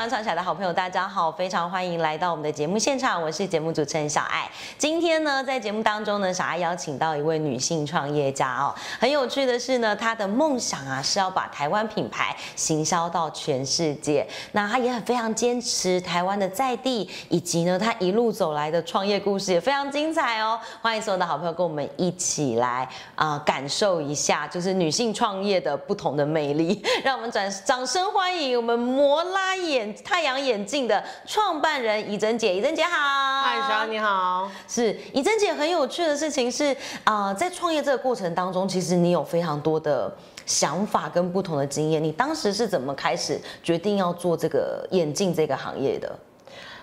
潮潮起来的好朋友，大家好，非常欢迎来到我们的节目现场，我是节目主持人小爱。今天呢，在节目当中呢，小爱邀请到一位女性创业家哦，很有趣的是呢，她的梦想啊是要把台湾品牌行销到全世界。那她也很非常坚持台湾的在地，以及呢，她一路走来的创业故事也非常精彩哦。欢迎所有的好朋友跟我们一起来啊、感受一下，就是女性创业的不同的魅力。让我们掌掌声欢迎我们摩拉眼太阳眼镜的创办人怡珍姐，怡珍姐好。嗨，小安你好。是怡珍姐很有趣的事情是，啊，在创业这个过程当中，其实你有非常多的想法跟不同的经验。你当时是怎么开始决定要做这个眼镜这个行业的？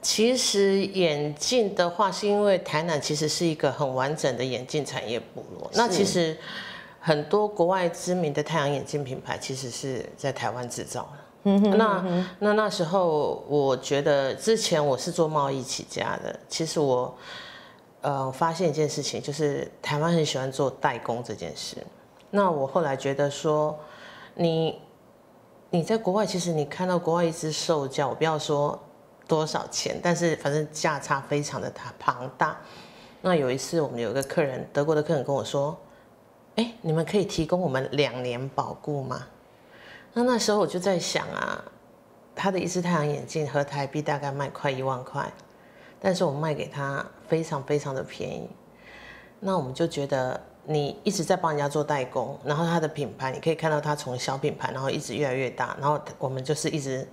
其实眼镜的话，是因为台南其实是一个很完整的眼镜产业部落。那其实很多国外知名的太阳眼镜品牌，其实是在台湾制造的。那那那时候，我觉得之前我是做贸易起家的。其实我呃发现一件事情，就是台湾很喜欢做代工这件事。那我后来觉得说，你你在国外，其实你看到国外一只售价，我不要说多少钱，但是反正价差非常的大庞大。那有一次，我们有一个客人，德国的客人跟我说：“哎，你们可以提供我们两年保固吗？”那那时候我就在想啊，他的一只太阳眼镜和台币大概卖快一万块，但是我卖给他非常非常的便宜。那我们就觉得你一直在帮人家做代工，然后他的品牌你可以看到他从小品牌，然后一直越来越大，然后我们就是一直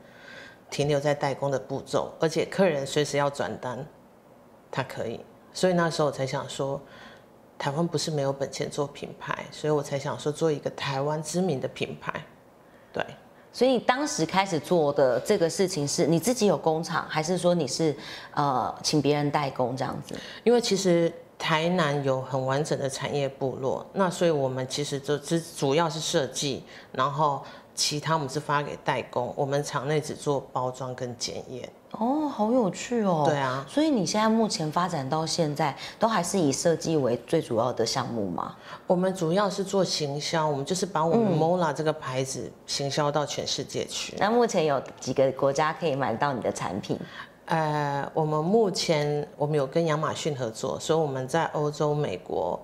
停留在代工的步骤，而且客人随时要转单，他可以。所以那时候我才想说，台湾不是没有本钱做品牌，所以我才想说做一个台湾知名的品牌。对，所以你当时开始做的这个事情是你自己有工厂，还是说你是呃请别人代工这样子？因为其实台南有很完整的产业部落，那所以我们其实就只主要是设计，然后其他我们是发给代工，我们厂内只做包装跟检验。哦，好有趣哦。对啊，所以你现在目前发展到现在，都还是以设计为最主要的项目吗？我们主要是做行销，我们就是把我们 Mola 这个牌子行销到全世界去。那目前有几个国家可以买到你的产品？呃，我们目前我们有跟亚马逊合作，所以我们在欧洲、美国，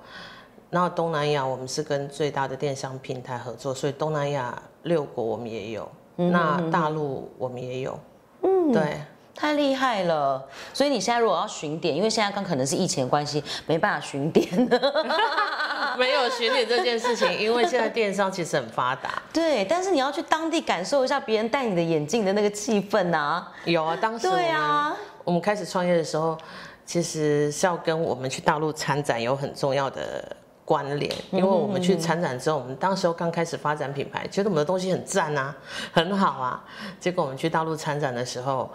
然后东南亚我们是跟最大的电商平台合作，所以东南亚六国我们也有，那大陆我们也有。嗯，对。太厉害了！所以你现在如果要巡点，因为现在刚可能是疫情的关系，没办法巡点。没有巡点这件事情，因为现在电商其实很发达。对，但是你要去当地感受一下别人戴你的眼镜的那个气氛啊。有啊，当时对啊我们开始创业的时候，其实是要跟我们去大陆参展有很重要的关联，因为我们去参展之后，我们当时候刚开始发展品牌，觉得我们的东西很赞啊，很好啊。结果我们去大陆参展的时候，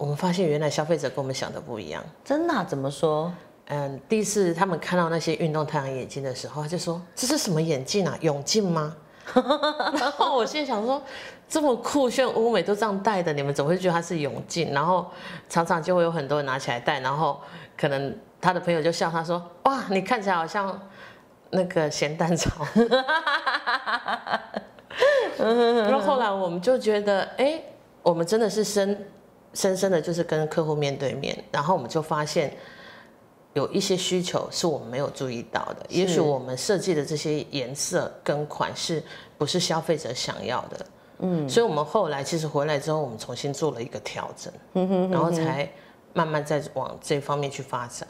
我们发现原来消费者跟我们想的不一样。真的啊、怎么说？嗯，第一次他们看到那些运动太阳眼镜的时候，他就说：“这是什么眼镜啊？泳镜吗？” 然后我心里想说，这么酷炫，欧美都这样戴的，你们怎么会觉得它是泳镜？然后常常就会有很多人拿起来戴，然后可能他的朋友就笑他说：“哇，你看起来好像那个咸蛋炒。”然后后来我们就觉得，哎，我们真的是深深深的，就是跟客户面对面，然后我们就发现。有一些需求是我们没有注意到的，也许我们设计的这些颜色跟款式不是消费者想要的，嗯，所以我们后来其实回来之后，我们重新做了一个调整，然后才慢慢再往这方面去发展。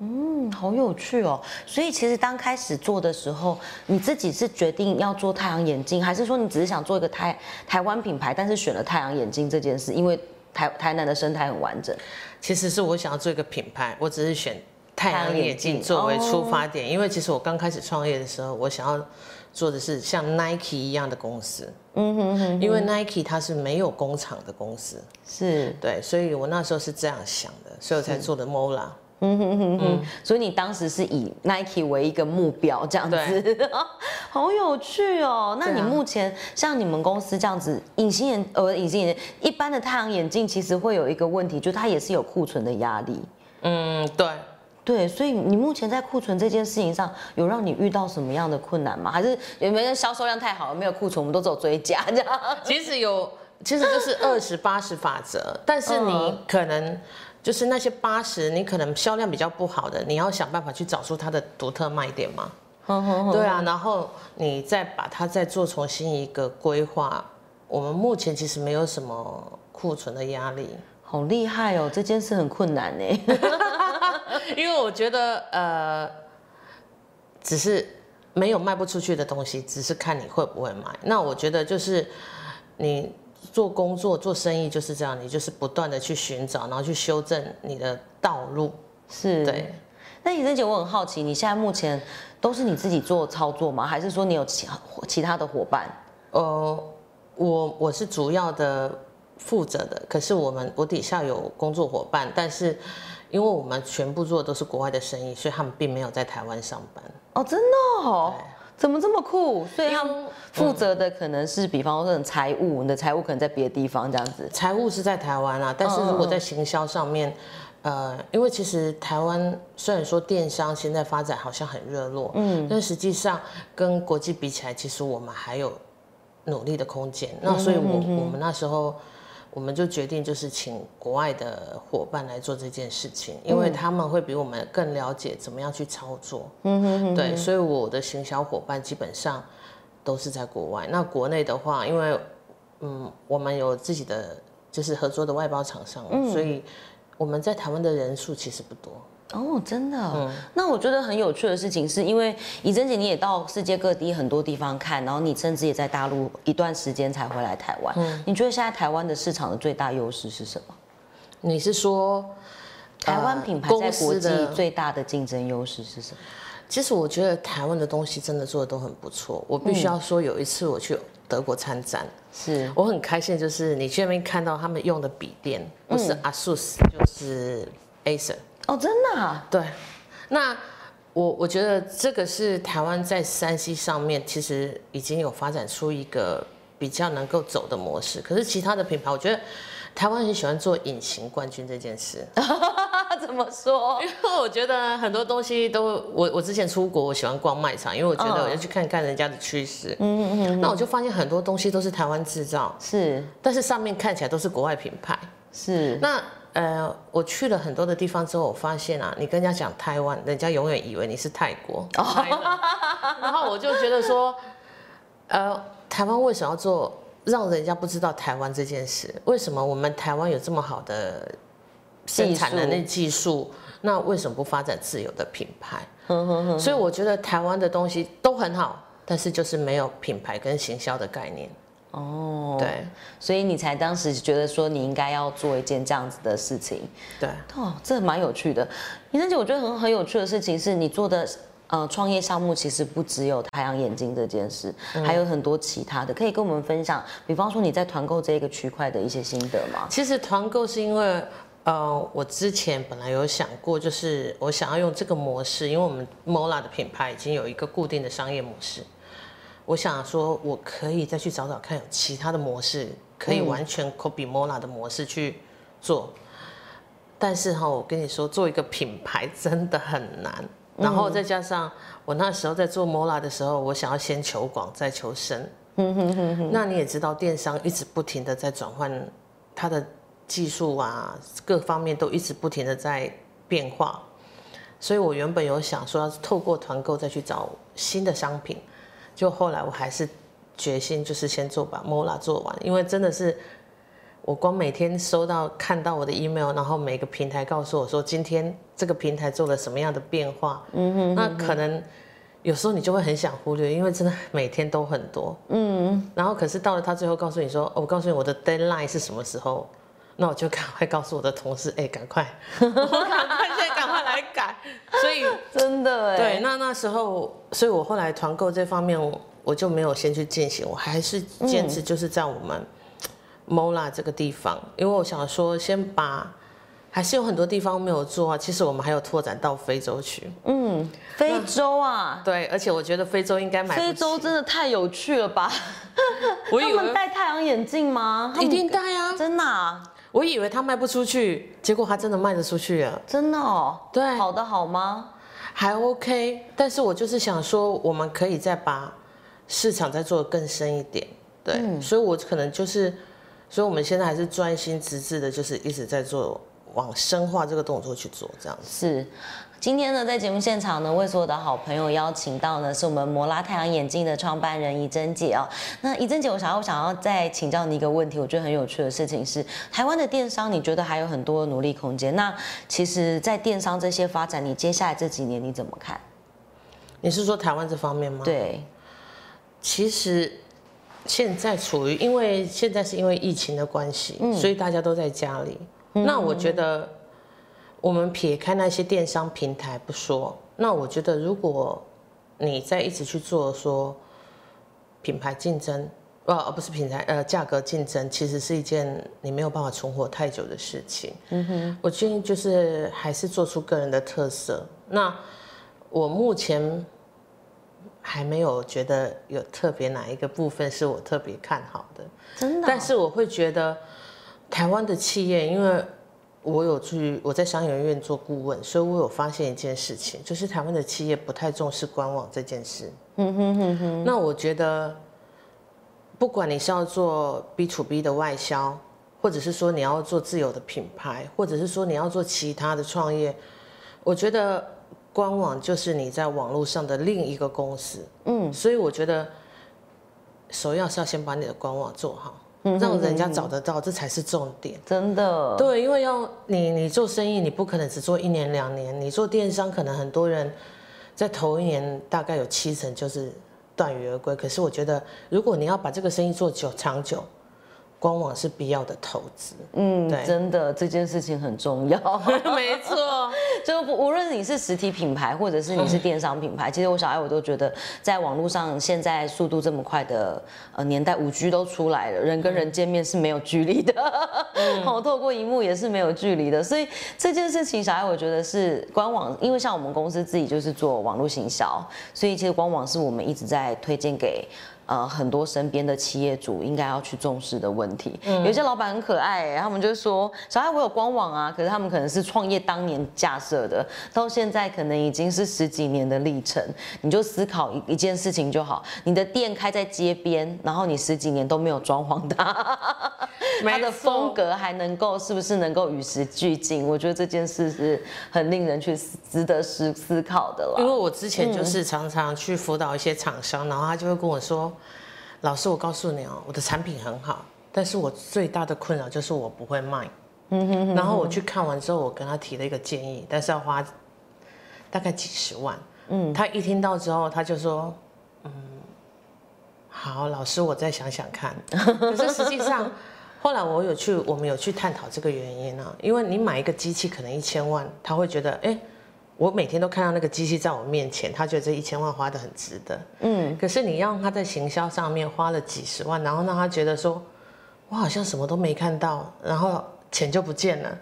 嗯，好有趣哦。所以其实刚开始做的时候，你自己是决定要做太阳眼镜，还是说你只是想做一个台台湾品牌，但是选了太阳眼镜这件事，因为台台南的生态很完整。其实是我想要做一个品牌，我只是选太阳眼镜作为出发点，因为其实我刚开始创业的时候，我想要做的是像 Nike 一样的公司，嗯哼哼，因为 Nike 它是没有工厂的公司，是，对，所以我那时候是这样想的，所以我才做的 Mola。嗯哼哼哼，所以你当时是以 Nike 为一个目标这样子，好有趣哦。那你目前像你们公司这样子，隐形眼呃隐形眼一般的太阳眼镜其实会有一个问题，就它也是有库存的压力。嗯，对，对，所以你目前在库存这件事情上，有让你遇到什么样的困难吗？还是有没有销售量太好了，没有库存，我们都走追加这样？其实有其实就是二十八十法则，但是你嗯可能就是那些八十，你可能销量比较不好的，你要想办法去找出它的独特卖点嘛。对啊，然后你再把它再做重新一个规划。我们目前其实没有什么库存的压力，好厉害哦，这件事很困难呢。因为我觉得呃，只是没有卖不出去的东西，只是看你会不会买。那我觉得就是你做工作做生意就是这样，你就是不断的去寻找，然后去修正你的道路。是，对。那李珍姐，我很好奇，你现在目前都是你自己做操作吗？还是说你有其其他的伙伴？呃，我我是主要的负责的，可是我们我底下有工作伙伴，但是因为我们全部做的都是国外的生意，所以他们并没有在台湾上班。哦，真的哦，怎么这么酷？所以他们负责的可能是，比方说财务，你的财务可能在别的地方这样子。财务是在台湾啊，但是如果在行销上面，呃，因为其实台湾虽然说电商现在发展好像很热络，嗯，但实际上跟国际比起来，其实我们还有努力的空间。那所以我，我们那时候我们就决定就是请国外的伙伴来做这件事情，因为他们会比我们更了解怎么样去操作。嗯哼哼，对，所以我的行销伙伴基本上都是在国外。那国内的话，因为嗯，我们有自己的就是合作的外包厂商，所以我们在台湾的人数其实不多。哦，真的。那我觉得很有趣的事情是，因为怡珍姐你也到世界各地很多地方看，然后你甚至也在大陆一段时间才回来台湾。你觉得现在台湾的市场的最大优势是什么？你是说台湾品牌呃在国际最大的竞争优势是什么？其实我觉得台湾的东西真的做的都很不错。我必须要说，有一次我去德国参展，是我很开心，就是你去那边看到他们用的笔电，不是 ASUS 就是 Acer。哦，真的、啊？对，那我我觉得这个是台湾在山西上面其实已经有发展出一个比较能够走的模式。可是其他的品牌，我觉得台湾很喜欢做隐形冠军这件事。怎么说？因为我觉得很多东西都，我我之前出国，我喜欢逛卖场，因为我觉得我要去看看人家的趋势。嗯嗯嗯。那我就发现很多东西都是台湾制造，是但是上面看起来都是国外品牌。是，那呃，我去了很多的地方之后，我发现啊，你跟人家讲台湾，人家永远以为你是泰国。然后我就觉得说，呃，台湾为什么要做让人家不知道台湾这件事？为什么我们台湾有这么好的生产能力、技术，那为什么不发展自有的品牌？所以我觉得台湾的东西都很好，但是就是没有品牌跟行销的概念。哦，对所以你才当时觉得说你应该要做一件这样子的事情。对。哦，这蛮有趣的。林珍姐，我觉得很很有趣的事情是你做的呃创业项目，其实不只有太阳眼镜这件事，还有很多其他的，可以跟我们分享。比方说你在团购这个区块的一些心得吗？其实团购是因为，呃，我之前本来有想过，就是我想要用这个模式，因为我们 Mola 的品牌已经有一个固定的商业模式，我想说我可以再去找找看有其他的模式，可以完全 copy Mola 的模式去做。但是哈，我跟你说，做一个品牌 真的很难。然后再加上我那时候在做 Mola 的时候，我想要先求广再求深。那你也知道，电商一直不停的在转换它的技术啊，各方面都一直不停的在变化。所以我原本有想说，要透过团购再去找新的商品，就后来我还是决心就是先做把 Mola 做完，因为真的是我光每天收到看到我的 email，然后每个平台告诉我说今天这个平台做了什么样的变化，嗯哼那可能有时候你就会很想忽略，因为真的每天都很多，嗯，然后可是到了他最后告诉你说，哦我告诉你我的 deadline 是什么时候，那我就赶快告诉我的同事，哎，赶快，我赶快现在赶快来改，所以真的哎，对，那那时候，所以我后来团购这方面我我就没有先去进行，我还是坚持就是在我们 Mola 这个地方，因为我想说先把，还是有很多地方没有做啊。其实我们还有拓展到非洲去，嗯，非洲啊，对，而且我觉得非洲应该买非洲真的太有趣了吧？他们戴太阳眼镜吗？他一定戴啊，真的啊，我以为他卖不出去，结果他真的卖得出去了，真的哦。对好的好吗？还 OK。但是我就是想说，我们可以再把市场再做得更深一点，对，所以我可能就是所以我们现在还是专心致志的，就是一直在做往深化这个动作去做，这样子。是。今天呢，在节目现场呢，为所有的好朋友邀请到呢，是我们摩拉太阳眼镜的创办人怡珍姐哦。那怡珍姐，我想要我想要再请教你一个问题，我觉得很有趣的事情是，台湾的电商，你觉得还有很多努力空间？那其实，在电商这些发展，你接下来这几年你怎么看？你是说台湾这方面吗？对，其实现在处于，因为现在是因为疫情的关系，所以大家都在家里。那我觉得。我们撇开那些电商平台不说，那我觉得如果你在一直去做说品牌竞争，呃，不是品牌，呃，价格竞争，其实是一件你没有办法存活太久的事情。嗯哼，我建议就是还是做出个人的特色。那我目前还没有觉得有特别哪一个部分是我特别看好的，真的。但是我会觉得台湾的企业，因为我有去我在商研院做顾问，所以我有发现一件事情，就是台湾的企业不太重视官网这件事。嗯哼哼哼。那我觉得，不管你是要做 B to B 的外销，或者是说你要做自有的品牌，或者是说你要做其他的创业，我觉得官网就是你在网络上的另一个公司。嗯。所以我觉得，首要是要先把你的官网做好。让人家找得到，这才是重点。真的，对，因为要你你做生意，你不可能只做一年两年。你做电商，可能很多人在头一年大概有七成就是断羽而归。可是我觉得，如果你要把这个生意做久长久。官网是必要的投资，嗯，对，真的这件事情很重要，没错。就无论你是实体品牌，或者是你是电商品牌，其实我小爱我都觉得，在网络上现在速度这么快的呃年代，五 G 都出来了，人跟人见面是没有距离的，好，透过荧幕也是没有距离的。所以这件事情，小爱我觉得是官网，因为像我们公司自己就是做网络行销，所以其实官网是我们一直在推荐给。呃，很多身边的企业主应该要去重视的问题。嗯有些老板很可爱，他们就说：“小爱，我有官网啊。”可是他们可能是创业当年架设的，到现在可能已经是十几年的历程。你就思考一一件事情就好：你的店开在街边，然后你十几年都没有装潢它，它的风格还能够是不是能够与时俱进？我觉得这件事是很令人去值得思思考的了。因为我之前就是常常去辅导一些厂商，然后他就会跟我说。老师，我告诉你哦，我的产品很好，但是我最大的困扰就是我不会卖。嗯哼。然后我去看完之后，我跟他提了一个建议，但是要花大概几十万。嗯。他一听到之后，他就说：“嗯，好，老师，我再想想看。”可是实际上，后来我有去，我们有去探讨这个原因啊。因为你买一个机器可能一千万，他会觉得，哎。我每天都看到那个机器在我面前，他觉得这一千万花的很值得。嗯，可是你让他在行销上面花了几十万，然后让他觉得说，我好像什么都没看到，然后钱就不见了。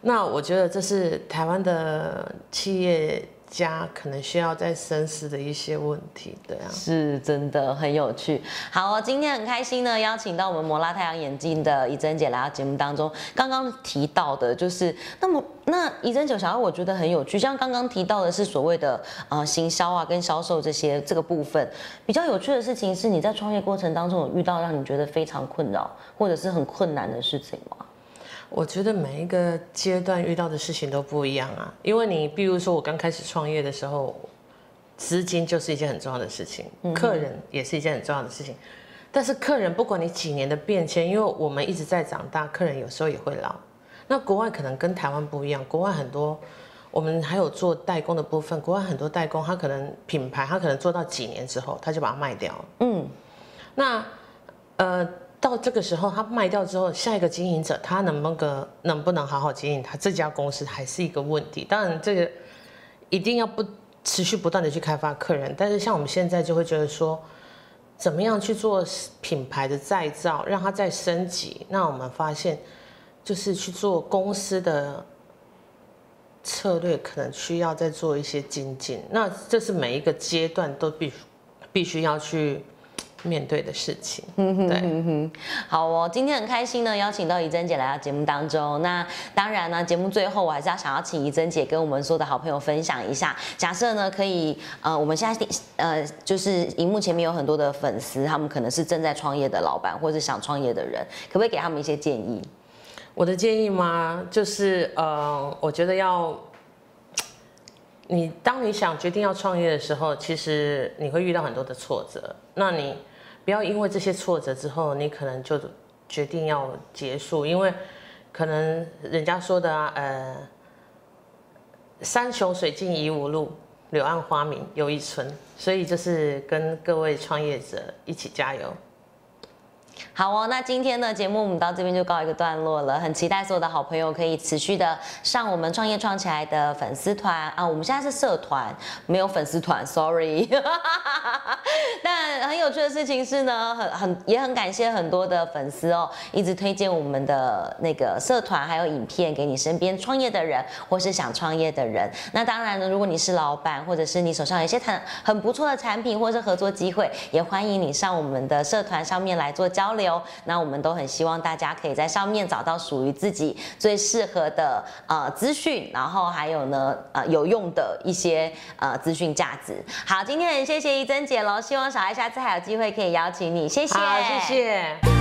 那我觉得这是台湾的企业。家可能需要再深思的一些问题，对啊，是真的很有趣。好，今天很开心呢，邀请到我们摩拉太阳眼镜的怡珍姐来到节目当中。刚刚提到的就是，那么那怡珍姐想要，我觉得很有趣。像刚刚提到的是所谓的呃行销啊，跟销售这些这个部分，比较有趣的事情是，你在创业过程当中有遇到让你觉得非常困扰或者是很困难的事情吗？我觉得每一个阶段遇到的事情都不一样啊，因为你，比如说我刚开始创业的时候，资金就是一件很重要的事情，客人也是一件很重要的事情。但是客人不管你几年的变迁，因为我们一直在长大，客人有时候也会老。那国外可能跟台湾不一样，国外很多我们还有做代工的部分，国外很多代工他可能品牌他可能做到几年之后他就把它卖掉了。嗯，那呃。到这个时候，他卖掉之后，下一个经营者他能不能能不能好好经营他这家公司，还是一个问题。当然，这个一定要不持续不断的去开发客人。但是像我们现在就会觉得说，怎么样去做品牌的再造，让它再升级？那我们发现，就是去做公司的策略，可能需要再做一些精进。那这是每一个阶段都必必须要去。面对的事情。对，好哦，今天很开心呢，邀请到怡珍姐来到节目当中。那当然呢，节目最后我还是要想要请怡珍姐跟我们所有的好朋友分享一下。假设呢，可以呃，我们现在呃，就是荧幕前面有很多的粉丝，他们可能是正在创业的老板，或是想创业的人，可不可以给他们一些建议？我的建议吗？就是呃，我觉得要。你当你想决定要创业的时候，其实你会遇到很多的挫折。那你不要因为这些挫折之后，你可能就决定要结束，因为可能人家说的啊，呃，山穷水尽疑无路，柳暗花明又一村。所以就是跟各位创业者一起加油。好哦，那今天的节目我们到这边就告一个段落了。很期待所有的好朋友可以持续的上我们创业创起来的粉丝团啊，我们现在是社团，没有粉丝团，sorry。但很有趣的事情是呢，很很也很感谢很多的粉丝哦，一直推荐我们的那个社团还有影片给你身边创业的人或是想创业的人。那当然呢，如果你是老板或者是你手上有一些很很不错的产品或是合作机会，也欢迎你上我们的社团上面来做交流。那我们都很希望大家可以在上面找到属于自己最适合的呃资讯，然后还有呢呃有用的一些呃资讯价值。好，今天很谢谢怡珍姐喽，希望小艾下次还有机会可以邀请你，谢谢，谢谢。